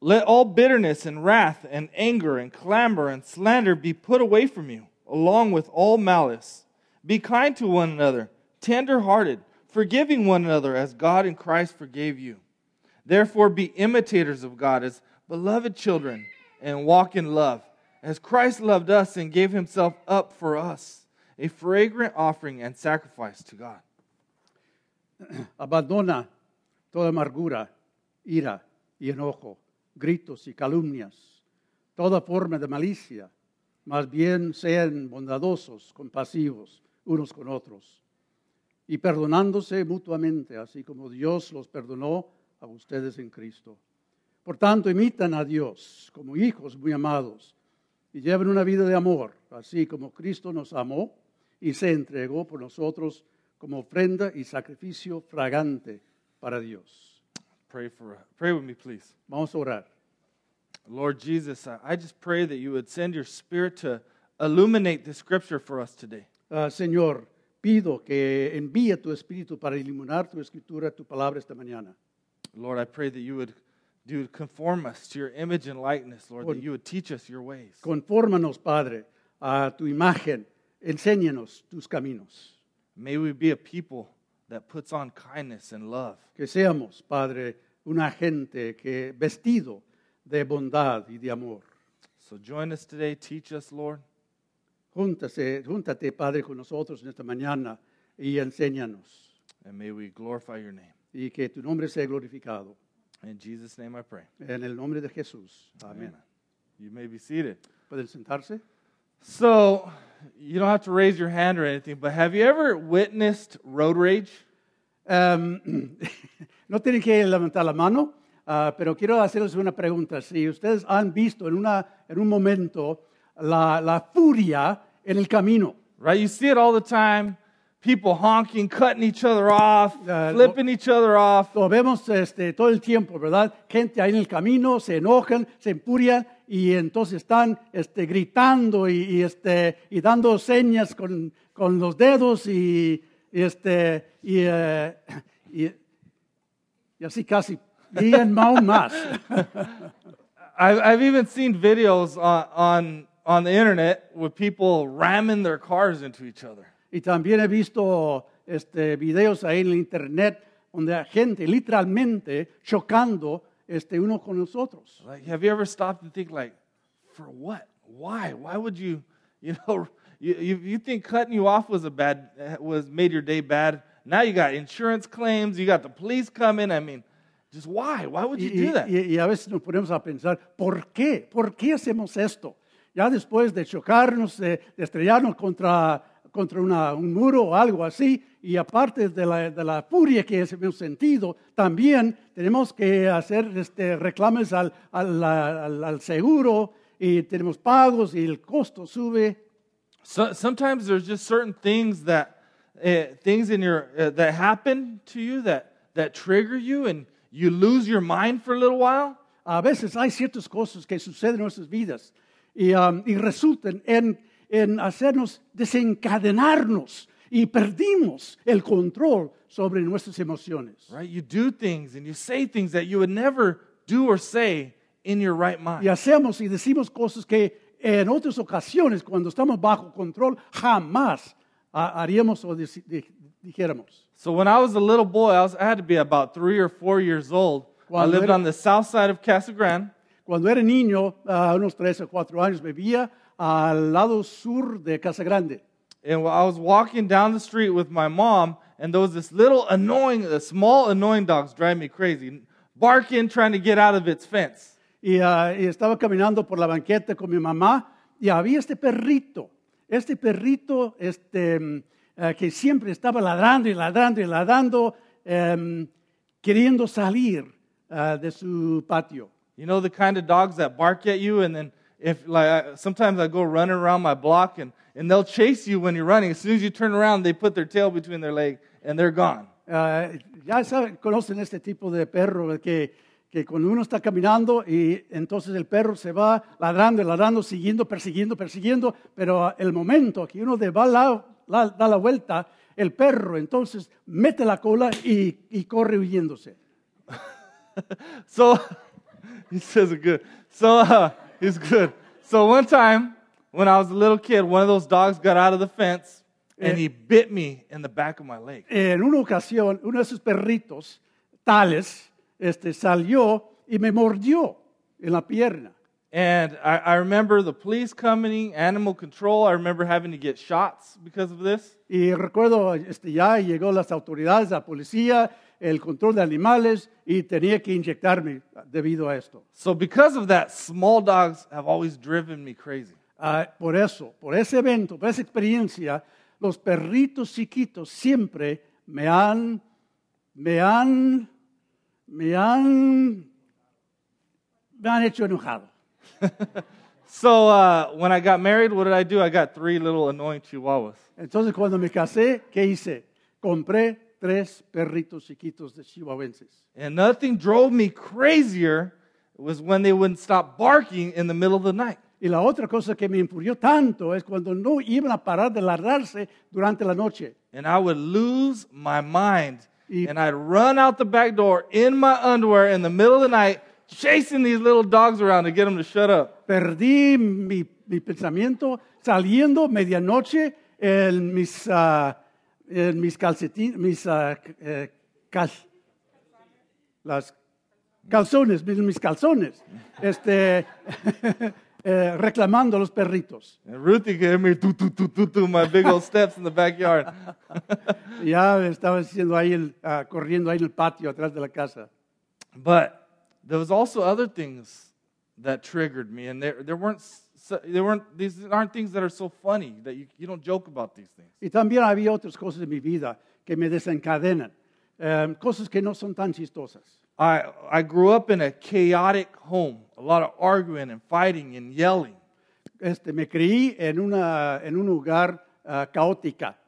Let all bitterness and wrath and anger and clamor and slander be put away from you, along with all malice. Be kind to one another, tender hearted, forgiving one another as God in Christ forgave you. Therefore, be imitators of God as beloved children and walk in love, as Christ loved us and gave himself up for us, a fragrant offering and sacrifice to God. Abandona toda amargura, ira y enojo, gritos y calumnias, toda forma de malicia. Más bien sean bondadosos, compasivos unos con otros y perdonándose mutuamente, así como Dios los perdonó a ustedes en Cristo. Por tanto, imitan a Dios como hijos muy amados y lleven una vida de amor, así como Cristo nos amó y se entregó por nosotros como ofrenda y sacrificio fragante para Dios. Pray, for, pray with me, please. Vamos a orar. Lord Jesus, I just pray that you would send your spirit to illuminate the scripture for us today. Ah, Señor, pido que envíe tu Espíritu para iluminar tu escritura, tu palabra esta mañana. Lord, I pray that you would do conform us to your image and likeness, Lord, that you would teach us your ways. Confórmanos, Padre, a tu imagen. Enséñanos tus caminos. May we be a people that puts on kindness and love. Que seamos, Padre, una gente que vestido de bondad y de amor. So join us today, teach us, Lord. Júntase, júntate, Padre, con nosotros en esta mañana y enséñanos. and may we glorify your name. Y que tu nombre sea glorificado. In Jesus' name I pray. En el nombre de Jesús. Amén. You may be seated. ¿Pueden sentarse? So, you don't have to raise your hand or anything, but have you ever witnessed road rage? Em, no tienen que levantar la mano, ah, pero quiero hacerles una pregunta. Si ustedes han visto en, una, en un momento la, la furia en el camino, Right? You see it all the time. People honking, cutting each other off, Uh, flipping each other off. lo vemos este, todo el tiempo, ¿verdad? Gente ahí en el camino se enojan, se empurian y entonces están este, gritando y, y, este, y dando señas con, con los dedos y, y, este, y, eh, y- y así casi, y and aún más. I've, I've even seen videos on, on, on the internet with people ramming their cars into each other. Y también he visto este, videos ahí en el internet donde hay gente literalmente chocando este, uno con los otros. Like, have you ever stopped and think, like, for what? Why? Why would you, you know, you, you, you think cutting you off was a bad, was made your day bad. Now you got insurance claims, you got the police coming. I mean, just why? Why would you Y, do that? y- y a veces nos ponemos a pensar, ¿por qué? ¿Por qué hacemos esto? Ya después de chocarnos, de, de estrellarnos contra, contra una- un muro o algo así, y aparte de la, de la furia que hemos sentido, también tenemos que hacer este, reclames al, al- al- al seguro y tenemos pagos y el costo sube. So, sometimes there's just certain things that, uh, things in your, uh, that happen to you that, that trigger you and you lose your mind for a little while. A veces hay ciertas cosas que suceden en nuestras vidas y, um, y resultan en, en hacernos desencadenarnos y perdimos el control sobre nuestras emociones. Right? You do things and you say things that you would never do or say in your right mind. Y hacemos y decimos cosas que en otras ocasiones, cuando estamos bajo control, jamás haríamos o dijéramos. So when I was a little boy, I, was, I had to be about three or four years old. I Cuando lived era- on the south side of Casa Grande. Cuando era niño, a unos 3 o 4 años, vivía al lado sur de Casa Grande. And while I was walking down the street with my mom, and there was this little annoying, the small annoying dogs drive me crazy, barking, trying to get out of its fence. Y, ah, y estaba caminando por la banqueta con mi mamá y había este perrito, este perrito este, mm, eh, que siempre estaba ladrando y ladrando y ladrando, em, queriendo salir ah, de su patio. You know the kind of dogs that bark at you, and then if like sometimes I go running around my block, and and they'll chase you when you're running. As soon as you turn around, they put their tail between their legs, and they're gone. Ah, ya saben, conocen este tipo de perro que, que cuando uno está caminando y entonces el perro se va ladrando ladrando, siguiendo, persiguiendo, persiguiendo, pero el momento que uno va la- la- da la vuelta, el perro entonces mete la cola y, y corre huyéndose. So, he says it good. So uh, he's good. So one time when I was a little kid, one of those dogs got out of the fence and Eh. he bit me in the back of my leg. En una ocasión, uno de esos perritos, tales, este, salió y me mordió en la pierna. And I, I remember the police coming, animal control. I remember having to get shots because of this. Y recuerdo, este, ya llegó las autoridades, la policía, el control de animales y tenía que inyectarme debido a esto. So because of that, small dogs have always driven me crazy. Ah, por eso, por ese evento, por esa experiencia, los perritos chiquitos siempre me han, me han, me han, me han hecho enojado. So uh, when I got married, what did I do? I got three little annoying chihuahuas. Entonces, cuando me casé, ¿qué hice? Compré tres perritos chiquitos de chihuahuenses. And nothing drove me crazier was when they wouldn't stop barking in the middle of the night. Y la otra cosa que me infurió tanto es cuando no iban a parar de ladrarse durante la noche. And I would lose my mind. Y- And I'd run out the back door in my underwear in the middle of the night, chasing these little dogs around to get them to shut up. Perdí mi, mi pensamiento saliendo medianoche en mis, ah, en mis calcetines, mis eh, cal- las calzones, mis, mis calzones, este, eh, reclamando a los perritos. And Ruthie gave me tu tu tu tu tu my big old steps in the backyard. Ya estaba haciendo ahí, el, ah, corriendo ahí en el patio atrás de la casa. But there was also other things that triggered me, and there there weren't s- there weren't these aren't things that are so funny that you, you don't joke about these things. Y también había otras cosas en mi vida que me desencadenan, eh, cosas que no son tan chistosas. I I grew up in a chaotic home, a lot of arguing and fighting and yelling. Este, me crié en, una, en un lugar ah, caótica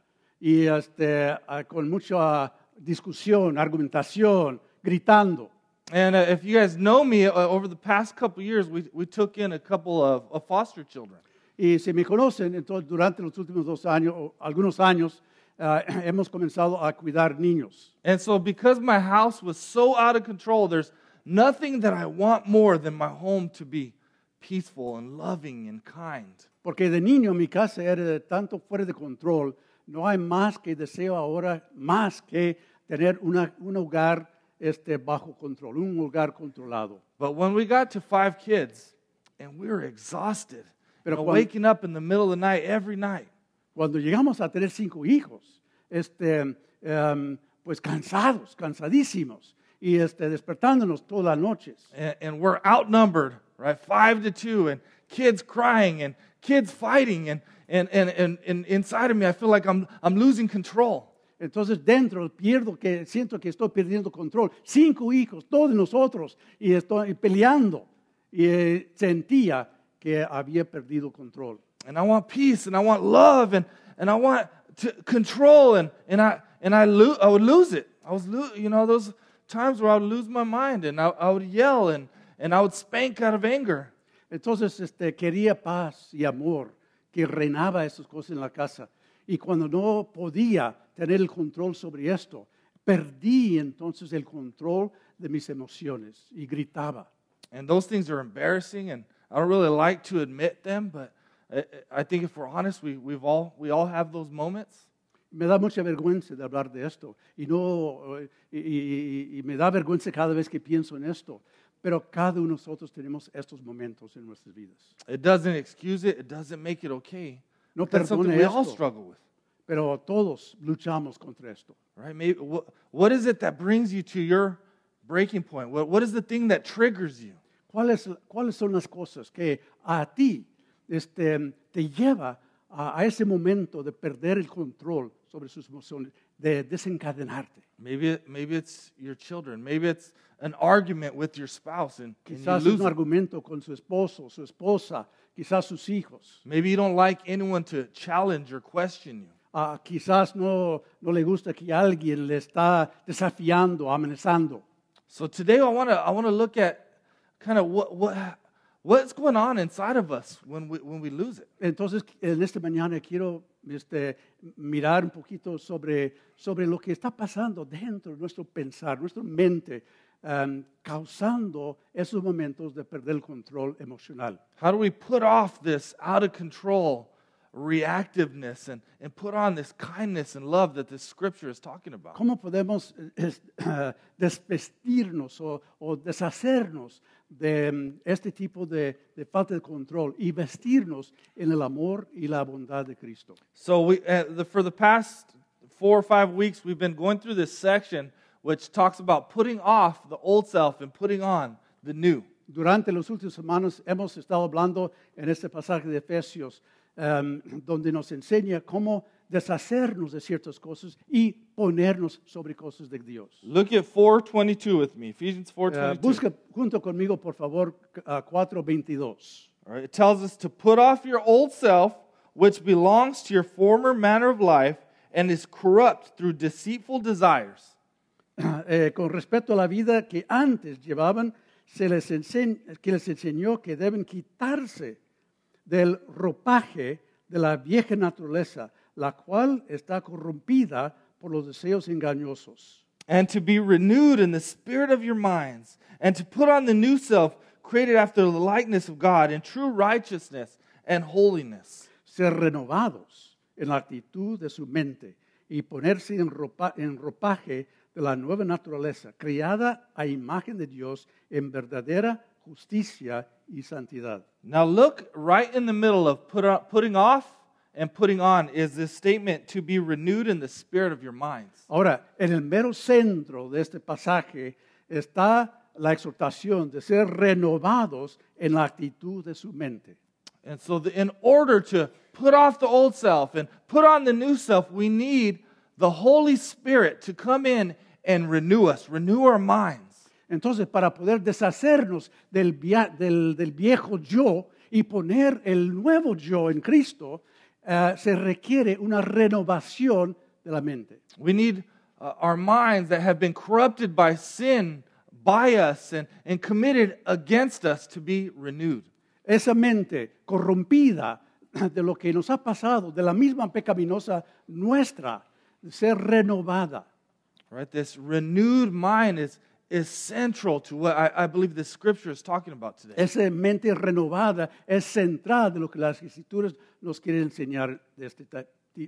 y este, ah, con mucha discusión, argumentación, gritando. And uh, if you guys know me, uh, over the past couple years, we, we took in a couple of, of foster children. Y si me conocen, entonces durante los últimos dos años, o algunos años, ah, hemos comenzado a cuidar niños. And so, because my house was so out of control, there's nothing that I want more than my home to be peaceful and loving and kind. Porque de niño mi casa era de tanto fuera de control, no hay más que deseo ahora, más que tener una, un hogar este, bajo control, un hogar controlado. But when we got to five kids, and we were exhausted, Pero you know, cuan- waking up in the middle of the night every night, Cuando llegamos a tener cinco hijos, este, em, pues cansados, cansadísimos, y este, despertándonos todas las noches. and, and we're outnumbered, right? Five to two, and kids crying and kids fighting, and, and, and, and, and inside of me, I feel like I'm, I'm losing control. Entonces dentro pierdo que siento que estoy perdiendo control. Cinco hijos, todos nosotros, y estoy peleando. Y eh, sentía que había perdido control. and I want peace and I want love and, and I want to control and, and I and I, lo- I would lose it. I was lo- you know those times where I would lose my mind and I, I would yell and, and I would spank out of anger. Entonces este, quería paz y amor, que reinaba esas cosas en la casa. Y cuando no podía tener el control sobre esto, perdí entonces el control de mis emociones y gritaba. And those things are embarrassing and I don't really like to admit them, but I, I think if we're honest, we, we've all, we all have those moments. Me da mucha vergüenza de hablar de esto y, no, y, y- y me da vergüenza cada vez que pienso en esto. Pero cada uno de nosotros tenemos estos momentos en nuestras vidas. It doesn't excuse it. It doesn't make it okay. No That's something we all esto. struggle with. Pero todos luchamos contra esto. right? Maybe what, what is it that brings you to your breaking point? What, what is the thing that triggers you? ¿Cuáles, ¿Cuáles son las cosas que a ti este, te lleva a, a ese momento de perder el control sobre sus emociones, de desencadenarte? Maybe, maybe it's your children. Maybe it's an argument with your spouse and, and you Quizás es lose un it. argumento con su esposo, su esposa, quizás sus hijos. Maybe you don't like anyone to challenge or question you. Ah, quizás no, no le gusta que alguien le está desafiando, amenazando. So today I want to I want to look at kind of what what what's going on inside of us when we when we lose it. Entonces, en esta mañana quiero este, mirar un poquito sobre, sobre lo que está pasando dentro de nuestro pensar, nuestra mente, em, causando esos momentos de perder el control emocional. How do we put off this out of control reactiveness and, and put on this kindness and love that this scripture is talking about? ¿Cómo podemos desvestirnos o, o deshacernos de mm, este tipo de, de falta de control y vestirnos en el amor y la bondad de Cristo? So we, uh, the, for the past four or five weeks, we've been going through this section which talks about putting off the old self and putting on the new. Durante los últimos semanas hemos estado hablando en este pasaje de Efesios, em, donde nos enseña cómo deshacernos de ciertas cosas y ponernos sobre cosas de Dios. Look at 422 with me, Ephesians Eh, 422. busca junto conmigo, por favor, a 4.22. All right, it tells us to put off your old self, which belongs to your former manner of life and is corrupt through deceitful desires. Eh, con respecto a la vida que antes llevaban, se les, enseñ- que les enseñó que deben quitarse del ropaje de la vieja naturaleza, la cual está corrompida por los deseos engañosos. and to be renewed in the spirit of your minds, and to put on the new self, created after the likeness of God in true righteousness and holiness. Ser renovados en la actitud de su mente y ponerse en, ropa- en ropaje de la nueva naturaleza, creada a imagen de Dios en verdadera justicia y santidad. Now, look right in the middle of put on, putting off and putting on is this statement to be renewed in the spirit of your minds. Ahora, en el mero centro de este pasaje está la exhortación de ser renovados en la actitud de su mente. And so, the, in order to put off the old self and put on the new self, we need the Holy Spirit to come in and renew us, renew our minds. Entonces, para poder deshacernos del, del- del viejo yo y poner el nuevo yo en Cristo, eh, se requiere una renovación de la mente. We need uh, our minds that have been corrupted by sin by us and, and committed against us to be renewed. Esa mente corrompida de lo que nos ha pasado, de la misma pecaminosa nuestra, ser renovada. Right? This renewed mind is, is central to what I, I believe the scripture is talking about today. Esa mente renovada es central de lo que las escrituras nos quieren enseñar de este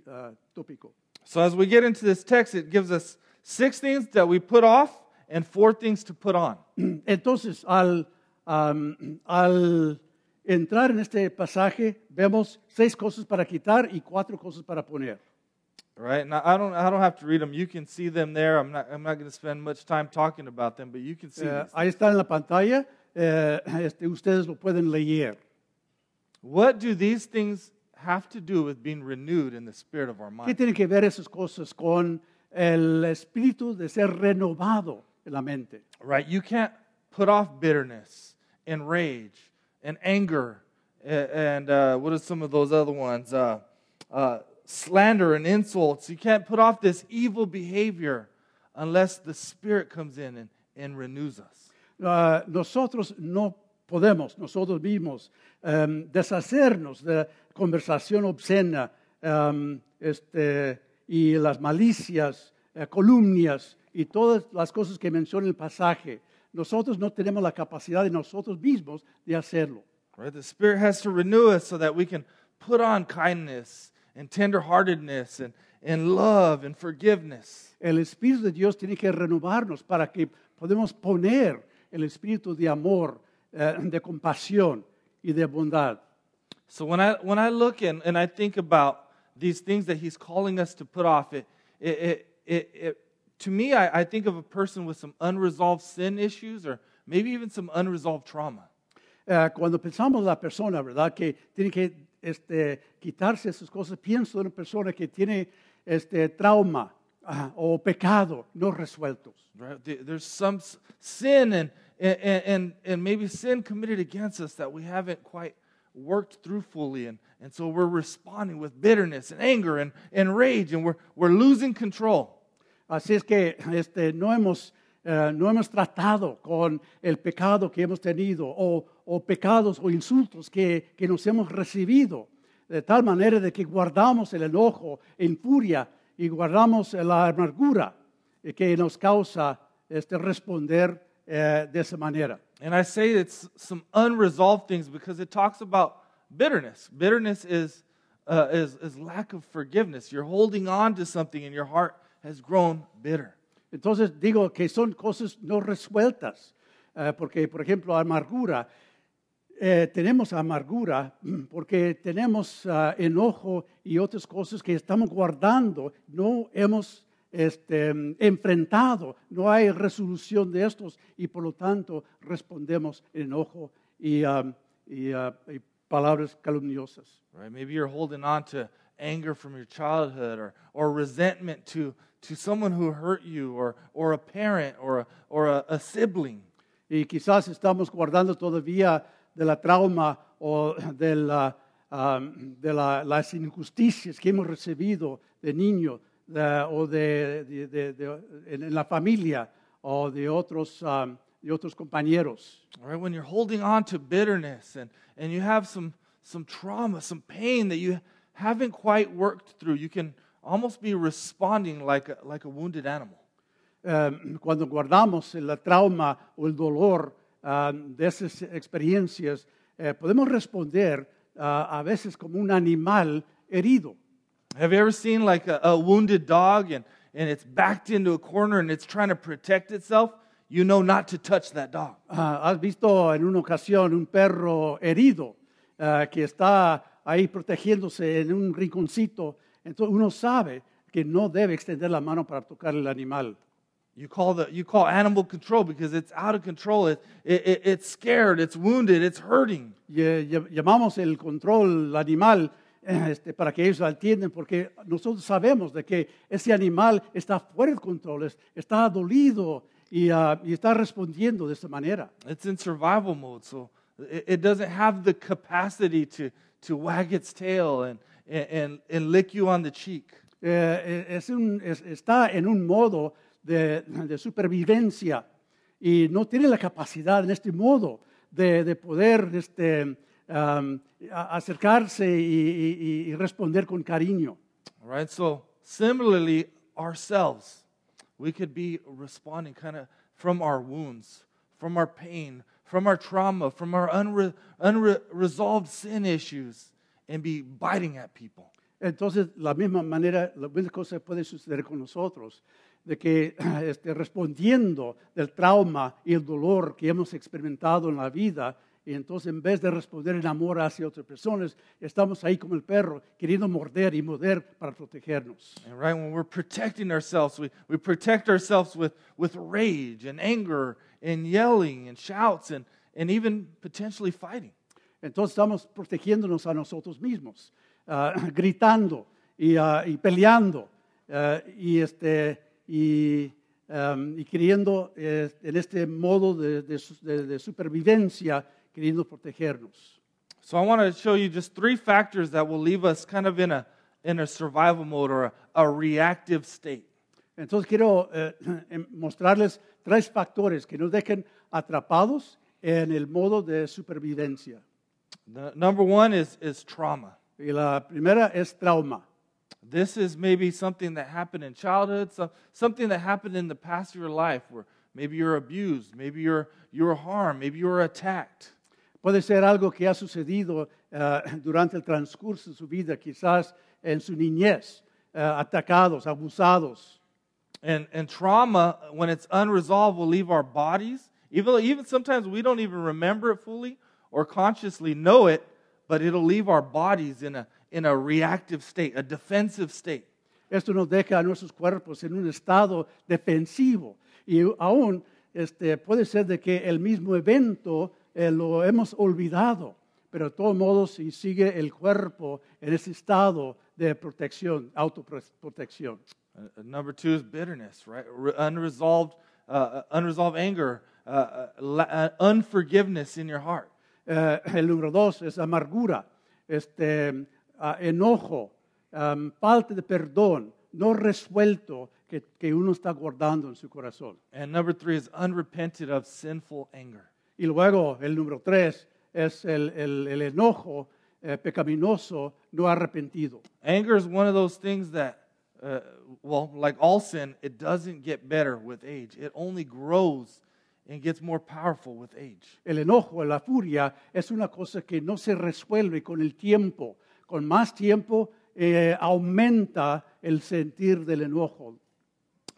ah, tópico. So as we get into this text, it gives us six things that we put off and four things to put on. Entonces, al, am, al entrar en este pasaje, vemos seis cosas para quitar y cuatro cosas para poner. Right? Now I don't I don't have to read them. You can see them there. I'm not I'm not going to spend much time talking about them, but you can see Eh, ahí está en la pantalla, eh, este, ustedes lo pueden leer. What do these things have to do with being renewed in the spirit of our ¿Qué mind? tienen que ver esas cosas con el espíritu de ser renovado en la mente? Right? You can't put off bitterness and rage and anger a- and uh, what are some of those other ones? Uh, uh, slander and insults. You can't put off this evil behavior unless the Spirit comes in and, and renews us. Ah, nosotros no podemos, nosotros mismos, em, deshacernos de la conversación obscena em, este, y las malicias, eh, columnias y todas las cosas que menciona el pasaje. Nosotros no tenemos la capacidad de nosotros mismos de hacerlo. Right? The Spirit has to renew us so that we can put on kindness and tenderheartedness and, and love and forgiveness. El Espíritu de Dios tiene que renovarnos para que podamos poner el espíritu de amor, eh, de compasión y de bondad. So when I when I look and, and I think about these things that he's calling us to put off, it it it, it, it to me I, I think of a person with some unresolved sin issues or maybe even some unresolved trauma. Eh, cuando pensamos la persona, ¿verdad? Que tiene que este, quitarse esas cosas, pienso en una persona que tiene este, trauma ah, o pecado no resueltos. Right? There's some sin and, and, and, and maybe sin committed against us that we haven't quite worked through fully. And, and so we're responding with bitterness and anger and, and rage, and we're, we're losing control. Así es que este, no, hemos, eh, no hemos tratado con el pecado que hemos tenido o, pecados o insultos que, nos hemos recibido, de tal manera de que guardamos el enojo en furia y guardamos la amargura que nos causa este, responder eh, de esa manera. And I say it's some unresolved things because it talks about bitterness. Bitterness is, uh, is, is lack of forgiveness. You're holding on to something and your heart has grown bitter. Entonces digo que son cosas no resueltas, eh, porque por ejemplo amargura, eh, tenemos amargura porque tenemos ah, enojo y otras cosas que estamos guardando, no hemos este, enfrentado, no hay resolución de estos y por lo tanto respondemos enojo y, ah, y, palabras calumniosas. Right? Maybe you're holding on to anger from your childhood or, or resentment to, to someone who hurt you or, or a parent or, a, or a, a sibling. Y quizás estamos guardando todavía de la trauma o de, la, um, de la- las injusticias que hemos recibido de niño de- o de, de- en, en la familia o de otros, um, de otros compañeros. All right? When you're holding on to bitterness and, and you have some, some trauma, some pain that you haven't quite worked through, you can almost be responding like a, like a wounded animal. Um, cuando guardamos el trauma o el dolor um, de esas experiencias, eh, podemos responder ah, a veces como un animal herido. Have you ever seen like a, a wounded dog and, and it's backed into a corner and it's trying to protect itself? You know not to touch that dog. Ah, ¿Has visto en una ocasión un perro herido ah, que está ahí protegiéndose en un rinconcito? Entonces uno sabe que no debe extender la mano para tocar el animal. You call, the, you call animal control because it's out of control. It, it, it- it's scared, it's wounded, it's hurting. Y, ll- llamamos el control animal eh, este, para que ellos lo entiendan, porque nosotros sabemos de que ese animal está fuera de control, es- está dolido y, ah, y está respondiendo de esta manera. It's in survival mode, so it, it doesn't have the capacity to, to wag its tail and, and, and lick you on the cheek. Eh, es un- es- está en un modo de, de supervivencia y no tiene la capacidad en este modo de, de poder este, um, acercarse y, y- y responder con cariño. All right, so similarly, ourselves, we could be responding kind of from our wounds, from our pain, from our trauma, from our unre- unresolved sin issues, and be biting at people. Entonces, la misma manera, la misma cosa puede suceder con nosotros, de que ah, este, respondiendo del trauma y el dolor que hemos experimentado en la vida, y entonces en vez de responder en amor hacia otras personas, estamos ahí como el perro, queriendo morder y morder para protegernos. And right when we're protecting ourselves, we, we protect ourselves with, with rage and anger and yelling and shouts and, and even potentially fighting. Entonces estamos protegiéndonos a nosotros mismos, ah, gritando y, ah, y peleando ah, y, este, y, am, y queriendo eh, en este modo de, de de- de supervivencia, queriendo protegernos. So I want to show you just three factors that will leave us kind of in a, in a survival mode or a, a reactive state. Entonces quiero eh, em- mostrarles tres factores que nos dejen atrapados en el modo de supervivencia. The, number one is, is trauma. Y la primera es trauma. This is maybe something that happened in childhood, so, something that happened in the past of your life where maybe you're abused, maybe you're, you're harmed, maybe you're attacked. Puede ser algo que ha sucedido eh, durante el transcurso de su vida, quizás en su niñez, eh, atacados, abusados. And, and trauma, when it's unresolved, will leave our bodies. Even, even sometimes we don't even remember it fully or consciously know it, but it'll leave our bodies in a, in a reactive state, a defensive state. Esto nos deja a nuestros cuerpos en un estado defensivo. Y aún este, puede ser de que el mismo evento eh, lo hemos olvidado, pero de todos modos si sigue el cuerpo en ese estado de protección, autoprotección. Uh, uh, number two is bitterness, right? Re- unresolved, uh, uh, unresolved anger, uh, uh, unforgiveness in your heart. Eh, el número dos es amargura, este, ah, enojo, am, falta de perdón, no resuelto que, que uno está guardando en su corazón. And number three is unrepented of sinful anger. Y luego el número tres es el, el- el enojo eh, pecaminoso no arrepentido. Anger is one of those things that, uh, well, like all sin, it doesn't get better with age. It only grows and gets more powerful with age. El enojo, la furia, es una cosa que no se resuelve con el tiempo. Con más tiempo eh, aumenta el sentir del enojo.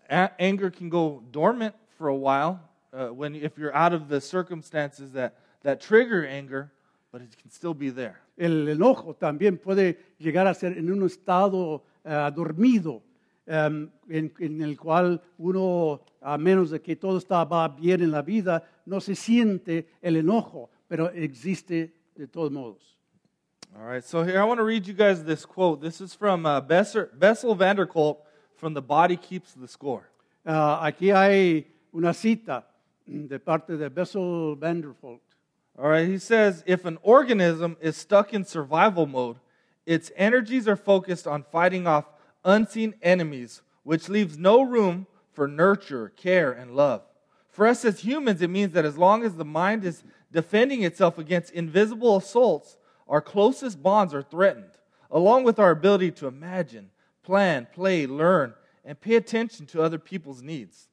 A- anger can go dormant for a while uh, when if you're out of the circumstances that, that trigger anger, but it can still be there. El enojo también puede llegar a ser en un estado eh, dormido, em, en, en el cual uno, a menos de que todo está va bien en la vida, no se siente el enojo, pero existe de todos modos. All right, so here I want to read you guys this quote. This is from uh, Besser, Bessel van der Kolk from The Body Keeps the Score. Ah, aquí hay una cita de parte de Bessel van der Kolk. All right, he says if an organism is stuck in survival mode, its energies are focused on fighting off unseen enemies, which leaves no room for nurture, care, and love. For us as humans, it means that as long as the mind is defending itself against invisible assaults, our closest bonds are threatened, along with our ability to imagine, plan, play, learn, and pay attention to other people's needs.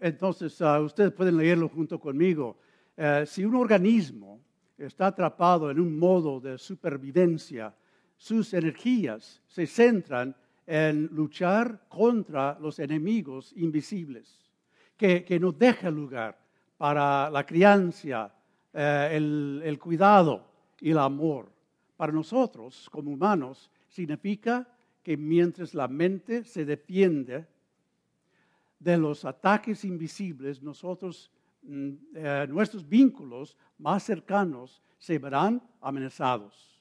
Entonces, ah, ustedes pueden leerlo junto conmigo. Eh, si un organismo está atrapado en un modo de supervivencia, sus energías se centran en luchar contra los enemigos invisibles, que, que no deja lugar para la crianza, eh, el, el cuidado y el amor. Para nosotros, como humanos, significa que mientras la mente se defiende, de los ataques invisibles, nosotros, mm, eh, nuestros vínculos más cercanos se verán amenazados,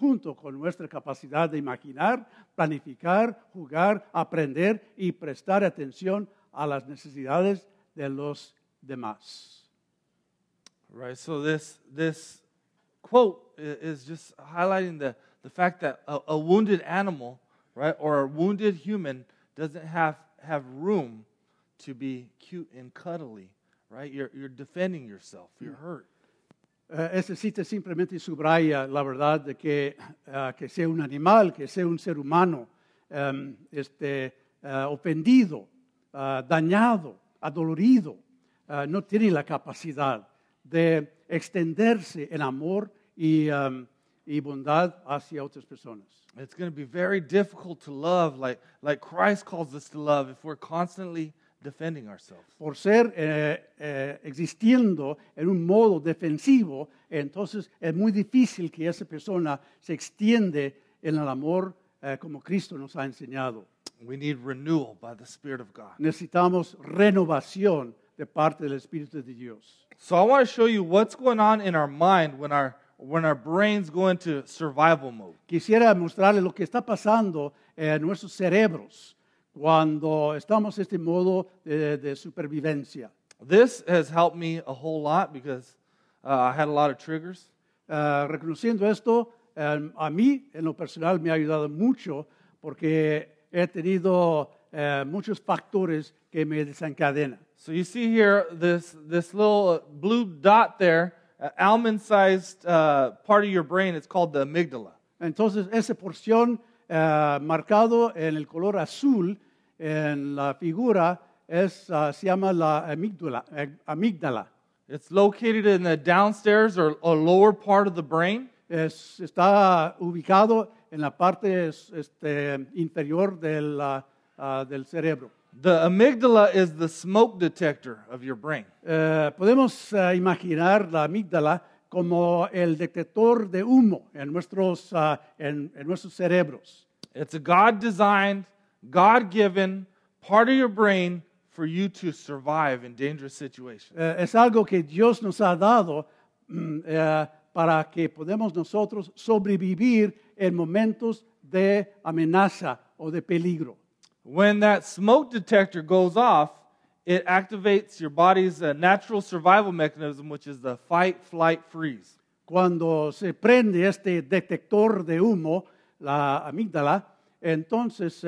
junto con nuestra capacidad de imaginar, planificar, jugar, aprender y prestar atención a las necesidades de los demás. Right. So this this quote is just highlighting the, the fact that a, a wounded animal, right, or a wounded human doesn't have have room to be cute and cuddly, right? You're you're defending yourself. You're mm. hurt. Eh, ese cita simplemente subraya la verdad de que, eh, que sea un animal, que sea un ser humano em, este, eh, ofendido, dañado, adolorido, no tiene la capacidad de extenderse en amor y, em, y bondad hacia otras personas. It's going to be very difficult to love like like Christ calls us to love if we're constantly defending ourselves. Por ser eh, eh, existiendo en un modo defensivo, entonces es muy difícil que esa persona se extiende en el amor eh, como Cristo nos ha enseñado. We need renewal by the Spirit of God. Necesitamos renovación de parte del Espíritu de Dios. So I want to show you what's going on in our mind when our when our brains go into survival mode. Quisiera mostrarle lo que está pasando en nuestros cerebros cuando estamos en este modo de, de supervivencia. This has helped me a whole lot because uh, I had a lot of triggers. Eh, reconociendo esto, eh, a mí en lo personal me ha ayudado mucho porque he tenido eh, muchos factores que me desencadenan. So you see here this this little blue dot there, uh, almond-sized uh, part of your brain. It's called the amygdala. Entonces, esa porción eh, marcado en el color azul en la figura es, ah, se llama la amígdala. eh, amígdala. It's located in the downstairs or, or lower part of the brain. Es- está ubicado en la parte este, inferior del, del cerebro. The amygdala is the smoke detector of your brain. Eh, podemos eh, imaginar la amígdala como el detector de humo en nuestros, ah, en, en nuestros cerebros. It's a God designed, God given part of your brain for you to survive in dangerous situations. Eh, es algo que Dios nos ha dado mm, eh, para que podamos nosotros sobrevivir en momentos de amenaza o de peligro. When that smoke detector goes off, it activates your body's uh, natural survival mechanism, which is the fight, flight, freeze. Cuando se prende este detector de humo, la amígdala, entonces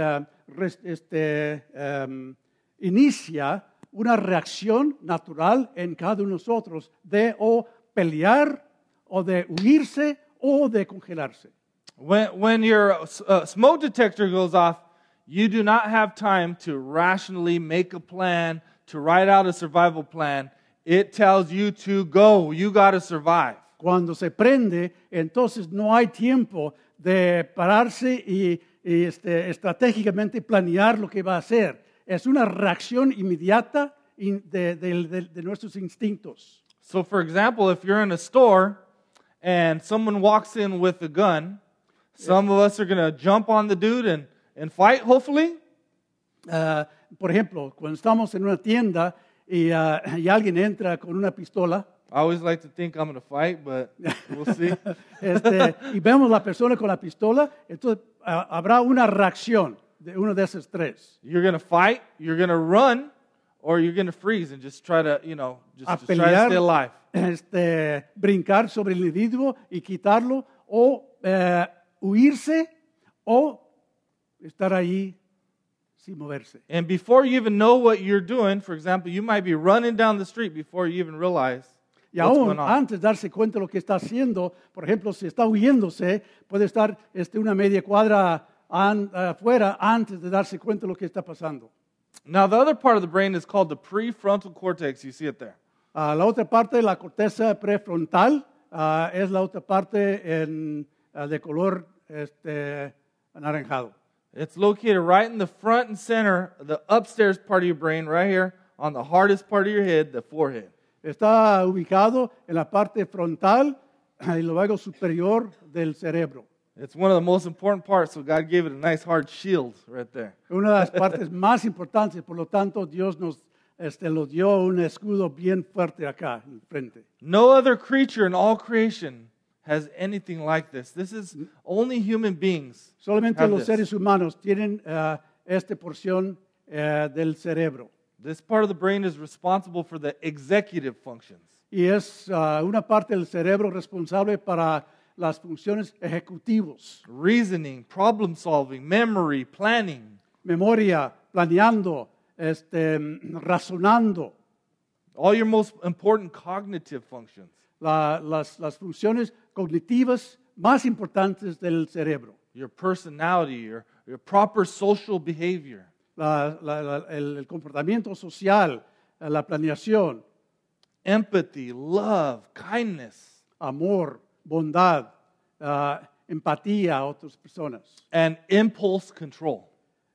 res- este, em, inicia una reacción natural en cada uno de nosotros de o pelear o de huirse o de congelarse. When, when your uh, smoke detector goes off, you do not have time to rationally make a plan, to write out a survival plan, it tells you to go. You got to survive. Cuando se prende, entonces no hay tiempo de pararse y, y, este, estratégicamente planear lo que va a hacer. Es una reacción inmediata de, de- de- de nuestros instintos. So, for example, if you're in a store and someone walks in with a gun, some of us are going to jump on the dude and, and fight, hopefully. Ah, por ejemplo, cuando estamos en una tienda y, ah, y alguien entra con una pistola I always like to think I'm going to fight, but we'll see. este, y vemos la persona con la pistola, entonces ah, habrá una reacción de uno de esos tres. You're going to fight, you're going to run, or you're going to freeze and just try to, you know, just, A just try to pelear, stay alive. este, brincar sobre el individuo y quitarlo, o eh, huirse, o estar ahí sin moverse. And before you even know what you're doing, for example, you might be running down the street before you even realize Y what's aún going on. antes de darse cuenta de lo que está haciendo, por ejemplo, si está huyéndose, puede estar este, una media cuadra an- afuera antes de darse cuenta de lo que está pasando. Now, the other part of the brain is called the prefrontal cortex. You see it there. Ah, la otra parte de la corteza prefrontal ah, es la otra parte en, ah, de color este, anaranjado. It's located right in the front and center, of the upstairs part of your brain, right here on the hardest part of your head, the forehead. Está ubicado en la parte frontal y luego superior del cerebro. It's one of the most important parts, so God gave it a nice hard shield right there. Una de las partes más importantes, por lo tanto, Dios nos este, lo dio un escudo bien fuerte acá en frente. No other creature in all creation has anything like this. This is only human beings. Solamente los this. seres humanos tienen ah, esta porción eh, del cerebro. This part of the brain is responsible for the executive functions. Y es ah, una parte del cerebro responsable para las funciones ejecutivos, Reasoning, problem solving, memory, planning. memoria, planeando, este, razonando, All your most important cognitive functions. la- las, las funciones cognitivas más importantes del cerebro. Your personality, your, your proper social behavior. La- la- la- el, el comportamiento social, eh, la planeación, empathy, love, kindness, amor, bondad, ah, empatía a otras personas. and impulse control.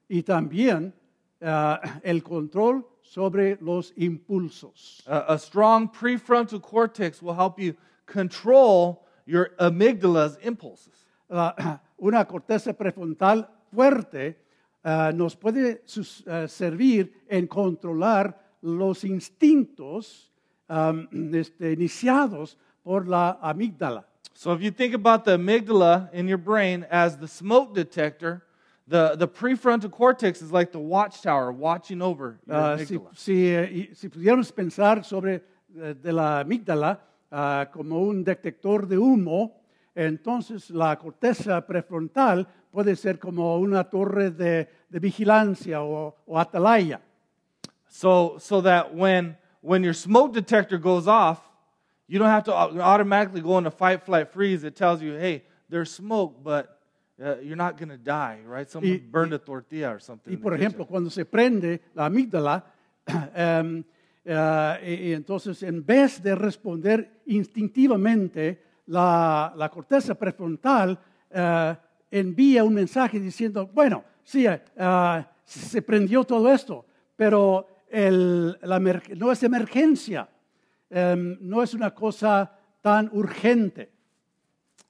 Y también ah, el control sobre los impulsos. A, a strong prefrontal cortex will help you control your amygdala's impulses. La- una corteza prefrontal fuerte ah, nos puede sus- ah, servir en controlar los instintos este, iniciados por la amígdala. So if you think about the amygdala in your brain as the smoke detector, the, the prefrontal cortex is like the watchtower watching over your Ah, si, amygdala. si, eh, si pudiéramos pensar sobre eh, de la amígdala ah, como un detector de humo, entonces la corteza prefrontal puede ser como una torre de, de vigilancia o, o atalaya. So, so that when, when your smoke detector goes off, you don't have to automatically go into fight, flight, freeze. It tells you, hey, there's smoke, but uh, you're not going to die, right? Someone Y- burned a tortilla or something. Y por kitchen. ejemplo, cuando se prende la amígdala, em, eh, y, y entonces en vez de responder instintivamente, la, la corteza prefrontal eh, envía un mensaje diciendo, bueno, sí, ah, se prendió todo esto, pero el- la no es emergencia, em, no es una cosa tan urgente.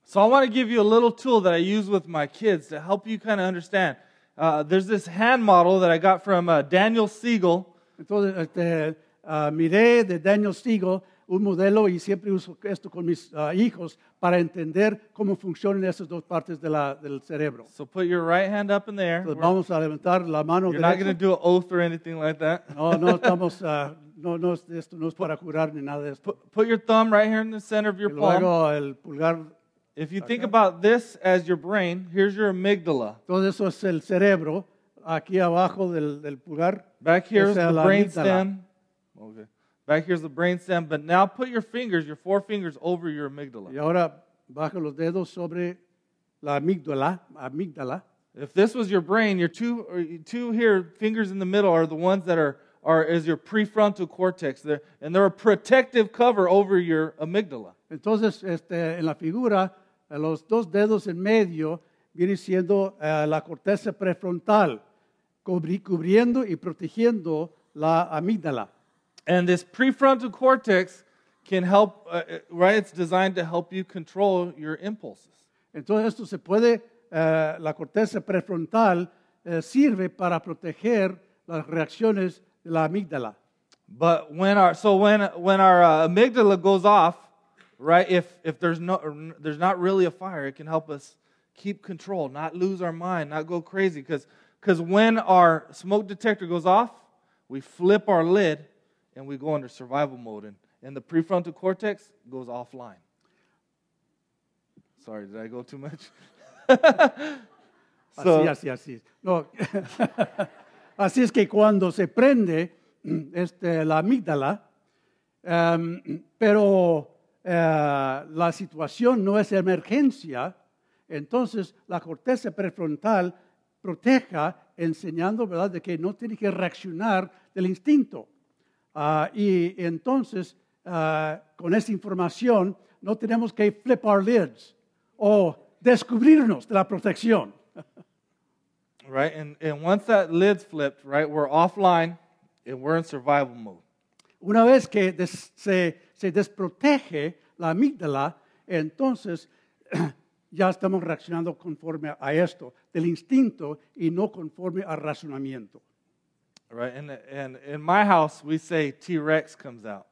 So I want to give you a little tool that I use with my kids to help you kind of understand. Uh, there's this hand model that I got from uh, Daniel Siegel. Entonces, este, ah, miré de Daniel Siegel un modelo y siempre uso esto con mis ah, hijos para entender cómo funcionan esas dos partes de la- del cerebro. So put your right hand up in the air. Entonces, vamos a levantar la mano You're not going to do an oath or anything like that. No, no estamos, ah, no, no, es- esto no es para curar ni nada de esto. Put, put your thumb right here in the center of Y your palm. el pulgar, If you think about this as your brain, here's your amygdala. todo eso es el cerebro, aquí abajo del, del pulgar. Back here's Esa es the la brain amígdala. stem. Okay. Back here's the brain stem. But now put your fingers, your four fingers, over your amygdala. Y ahora baja los dedos sobre la amígdala, amígdala. If this was your brain, your two, two here fingers in the middle are the ones that are, are is your prefrontal cortex, they're, and they're a protective cover over your amygdala. Entonces, este, en la figura, eh, los dos dedos en medio viene siendo eh, la corteza prefrontal, cubri- cubriendo y protegiendo la amígdala. And this prefrontal cortex can help, uh, uh, right? It's designed to help you control your impulses. Entonces, esto se puede, eh, la corteza prefrontal eh, sirve para proteger las reacciones de la amígdala. But when our so when when our uh, amygdala goes off, right? If if there's no there's not really a fire, it can help us keep control, not lose our mind, not go crazy. Because because when our smoke detector goes off, we flip our lid and we go into survival mode, and and the prefrontal cortex goes offline. Sorry, did I go too much? Así, así, así. No. así es que cuando se prende este, la amígdala, em, pero eh, la situación no es emergencia, entonces la corteza prefrontal proteja enseñando, ¿verdad?, de que no tiene que reaccionar del instinto. Ah, y entonces, ah, con esa información, no tenemos que flip our lids o descubrirnos de la protección. right? And, and once that lid's flipped, right, we're offline and we're in survival mode. Una vez que des- se, se desprotege la amígdala, entonces ya estamos reaccionando conforme a esto, del instinto y no conforme al razonamiento. Right? And, and in my house, we say T Rex comes out.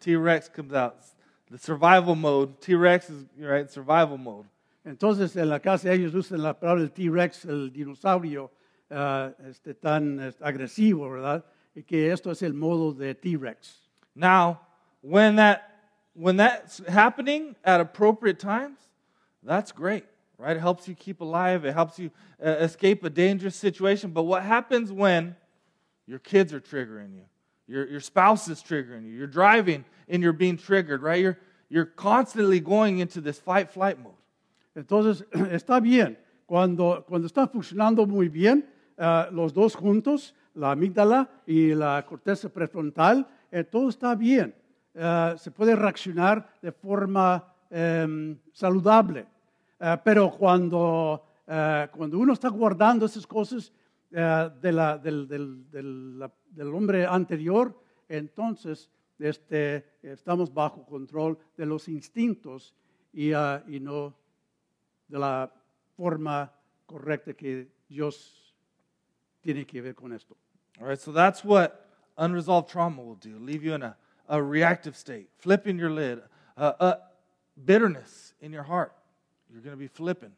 T Rex comes out. The survival mode, T Rex is, right, survival mode. Entonces en la casa ellos usan la palabra del T-Rex, el dinosaurio ah, este, tan agresivo, ¿verdad? Y que esto es el modo de T-Rex. Now, when, that, when that's happening at appropriate times, that's great, right? It helps you keep alive, it helps you uh, escape a dangerous situation. But what happens when your kids are triggering you? Your, your spouse is triggering you. You're driving and you're being triggered, right? You're, you're constantly going into this fight flight mode. Entonces, está bien. Cuando, cuando está funcionando muy bien, ah, los dos juntos, la amígdala y la corteza prefrontal, eh, todo está bien. Ah, se puede reaccionar de forma em, saludable. Ah, pero cuando, cuando uno está guardando esas cosas ah, de la- del, del- del- del hombre anterior, entonces este, estamos bajo control de los instintos y, ah, y no de la forma correcta que Dios tiene que ver con esto. All right, so that's what unresolved trauma will do leave you in a, a reactive state, flipping your lid, uh, uh, bitterness in your heart. You're going to be flipping,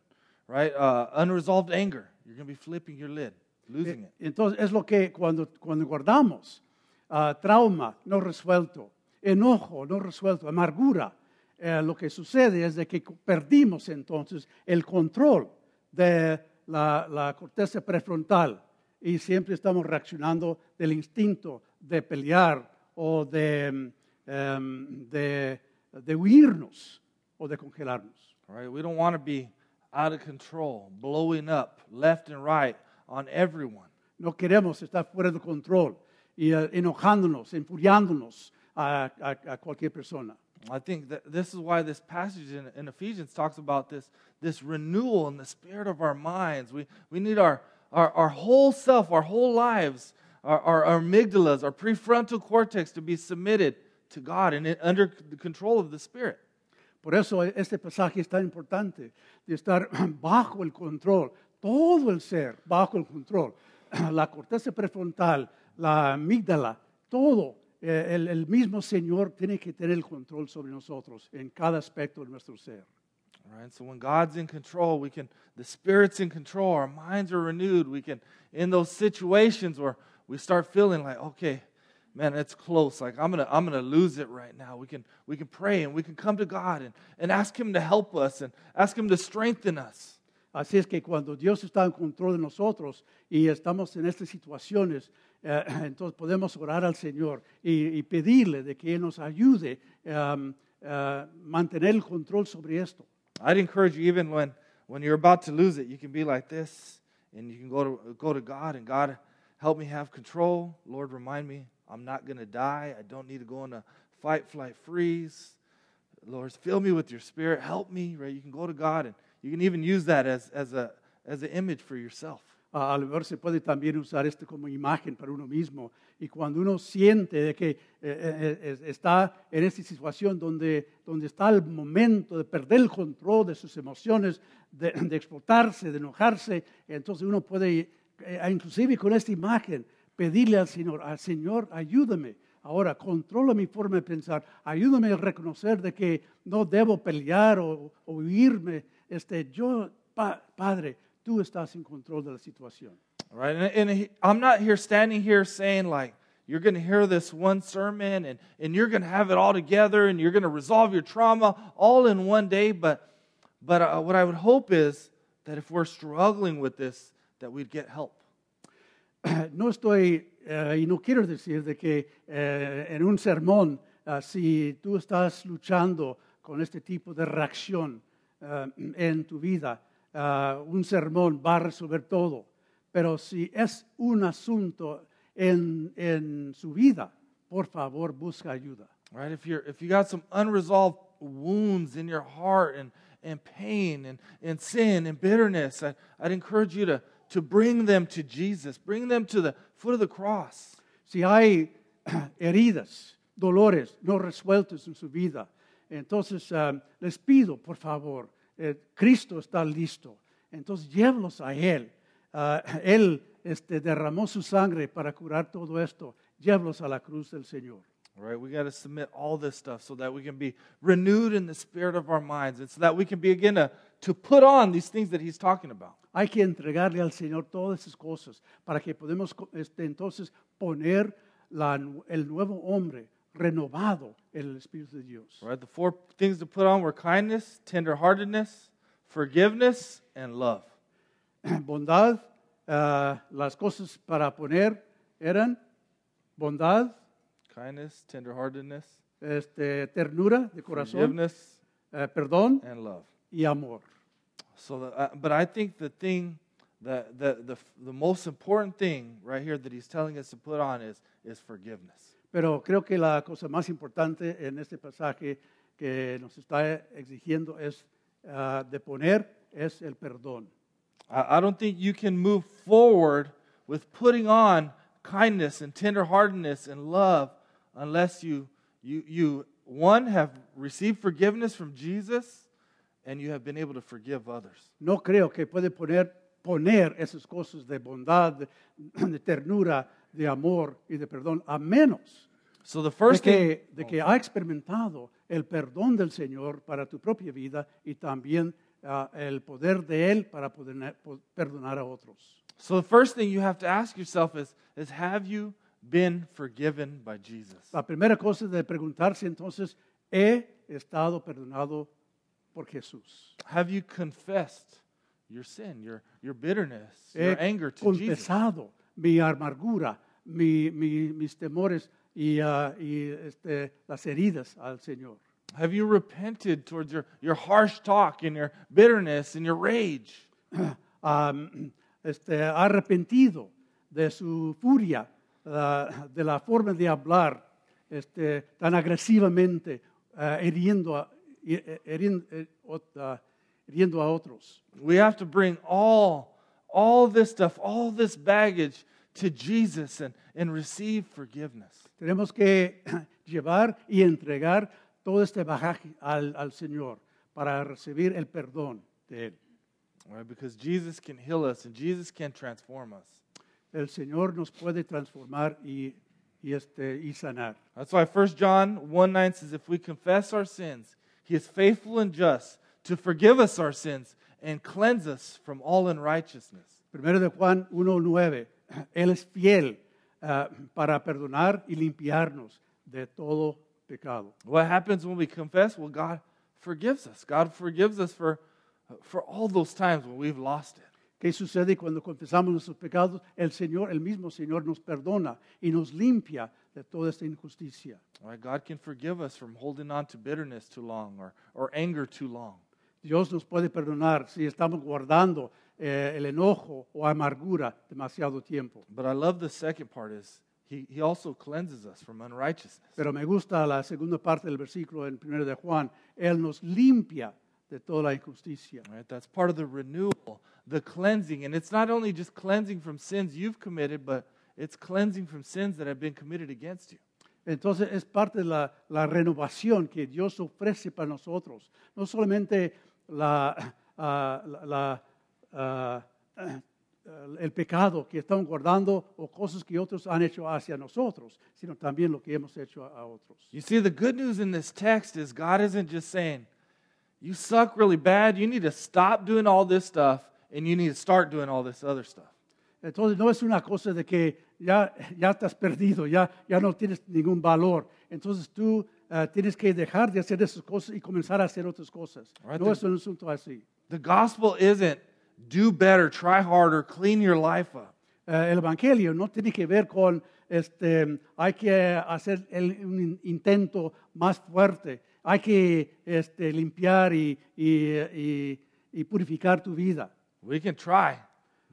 right? Uh, unresolved anger, you're going to be flipping your lid, losing it. Entonces es lo que cuando, cuando guardamos ah, trauma no resuelto, enojo no resuelto, amargura, eh, lo que sucede es de que perdimos entonces el control de la, la corteza prefrontal y siempre estamos reaccionando del instinto de pelear o de, em, de, de huirnos o de congelarnos. All right, we don't want to be out of control, blowing up left and right on everyone. No queremos estar fuera de control y eh, enojándonos, enfuriándonos a, a- a cualquier persona. I think that this is why this passage in, in Ephesians talks about this, this renewal in the spirit of our minds. We, we need our, our, our whole self, our whole lives, our, our, our amygdalas, our prefrontal cortex to be submitted to God and under the control of the Spirit. Por eso este pasaje es tan importante, de estar bajo el control, todo el ser bajo el control, la corteza prefrontal, la amígdala, todo. eh, el, el mismo Señor tiene que tener el control sobre nosotros en cada aspecto de nuestro ser. All right, so when God's in control, we can, the Spirit's in control, our minds are renewed. We can, in those situations where we start feeling like, okay, man, it's close. Like I'm gonna, I'm gonna lose it right now. We can, we can pray and we can come to God and, and ask Him to help us and ask Him to strengthen us. Así es que cuando Dios está en control de nosotros y estamos en estas situaciones, eh, entonces podemos orar al Señor y, y pedirle de que Él nos ayude a mantener el control sobre esto. I'd encourage you, even when, when you're about to lose it, you can be like this and you can go to, go to God and God, help me have control. Lord, remind me I'm not going to die. I don't need to go into fight, flight, freeze. Lord, fill me with your spirit. Help me, right? You can go to God and you can even use that as, as, a, as an image for yourself. A lo mejor se puede también usar esto como imagen para uno mismo. Y cuando uno siente de que eh, eh, eh, está en esta situación donde, donde está el momento de perder el control de sus emociones, de, de explotarse, de enojarse, entonces uno puede, eh, inclusive con esta imagen, pedirle al Señor, al Señor, ayúdame. Ahora, controla mi forma de pensar, ayúdame a reconocer de que no debo pelear o, o huirme. Este, yo, pa- Padre, tú estás en control de la situación. All Right? And, and he- I'm not here standing here saying, like, you're going to hear this one sermon and, and you're going to have it all together and you're going to resolve your trauma all in one day. But, but uh, what I would hope is that if we're struggling with this, that we'd get help. no estoy, eh, y no quiero decir de que eh, en un sermón, si tú estás luchando con este tipo de reacción en tu vida, ah, un sermón va a resolver todo. Pero si es un asunto en, en su vida, por favor, busca ayuda. Right? If, you're, if you got some unresolved wounds in your heart and, and pain and, and sin and bitterness, I, I'd encourage you to, to bring them to Jesus. Bring them to the foot of the cross. Si hay heridas, dolores no resueltos en su vida, entonces ah, les pido, por favor, eh, Cristo está listo. Entonces llévalos a Él. Ah, él este, derramó su sangre para curar todo esto. Llévalos a la cruz del Señor. All right, we got to submit all this stuff so that we can be renewed in the spirit of our minds and so that we can begin to, to put on these things that he's talking about. Hay que entregarle al Señor todas esas cosas para que podamos este, entonces poner la el nuevo hombre renovado en el Espíritu de Dios. Right? the four things to put on were kindness, tenderheartedness, forgiveness, and love. bondad, ah, las cosas para poner eran bondad, Kindness, tenderheartedness, este, ternura de corazón, forgiveness, eh, perdón and love. y amor. So, the, uh, but I think the thing, the, the, the, the most important thing right here that he's telling us to put on is, is forgiveness. Pero creo que la cosa más importante en este pasaje que nos está exigiendo es ah, de poner es el perdón. I, don't think you can move forward with putting on kindness and tenderheartedness and love unless you, you, you one, have received forgiveness from Jesus and you have been able to forgive others. No creo que puede poner, poner esas cosas de bondad, de ternura, de amor y de perdón, a menos So the de first thing, que, de que ha experimentado el perdón del Señor para tu propia vida y también ah, el poder de Él para poder, po- perdonar a otros. so the first thing you have to ask yourself is, is have you been forgiven by Jesus? La primera cosa de preguntarse entonces, ¿he estado perdonado por Jesús? Have you confessed your sin, your, your bitterness, He your anger to Jesus? Mi amargura, mi- mi- mis temores y, ah, y, este, las heridas al Señor. Have you repented towards your, your harsh talk and your bitterness and your rage? Am, este, ha arrepentido de su furia, ah, de la forma de hablar este, tan agresivamente, a, hi- herin- eh, ah, hiriendo a otros. We have to bring all, all this stuff, all this baggage to Jesus and, and receive forgiveness. Tenemos que llevar y entregar todo este bagaje al, al Señor para recibir el perdón de Él. Right? Because Jesus can heal us and Jesus can transform us. El Señor nos puede transformar y, y, este, y sanar. That's why 1 John 1 9 says, If we confess our sins, he is faithful and just to forgive us our sins and cleanse us from all unrighteousness. Primero de Juan 1.9, Él es fiel ah, para perdonar y limpiarnos de todo pecado. What happens when we confess? Well, God forgives us. God forgives us for, for all those times when we've lost it. ¿Qué sucede cuando confesamos nuestros pecados? El Señor, el mismo Señor nos perdona y nos limpia de toda esta injusticia. Right? God can forgive us from holding on to bitterness too long or, or anger too long. Dios nos puede perdonar si estamos guardando eh, el enojo o amargura demasiado tiempo. But I love the second part is he, he also cleanses us from unrighteousness. Pero me gusta la segunda parte del versículo en 1 de Juan. Él nos limpia de toda la injusticia. Right? That's part of the renewal, the cleansing. And it's not only just cleansing from sins you've committed, but it's cleansing from sins that have been committed against you. Entonces es parte de la, la renovación que Dios ofrece para nosotros. No solamente la, ah, la- la, ah, ah, el pecado que estamos guardando o cosas que otros han hecho hacia nosotros, sino también lo que hemos hecho a, a otros. You see, the good news in this text is God isn't just saying, you suck really bad, you need to stop doing all this stuff, and you need to start doing all this other stuff. Entonces no es una cosa de que ya, ya estás perdido, ya, ya no tienes ningún valor. Entonces tú ah, tienes que dejar de hacer esas cosas y comenzar a hacer otras cosas. Right, no the- es un asunto así. The gospel isn't do better, try harder, clean your life up. Eh, el Evangelio no tiene que ver con, este, hay que hacer el- un in- intento más fuerte, hay que este, limpiar y, y- y- y purificar tu vida. We can try,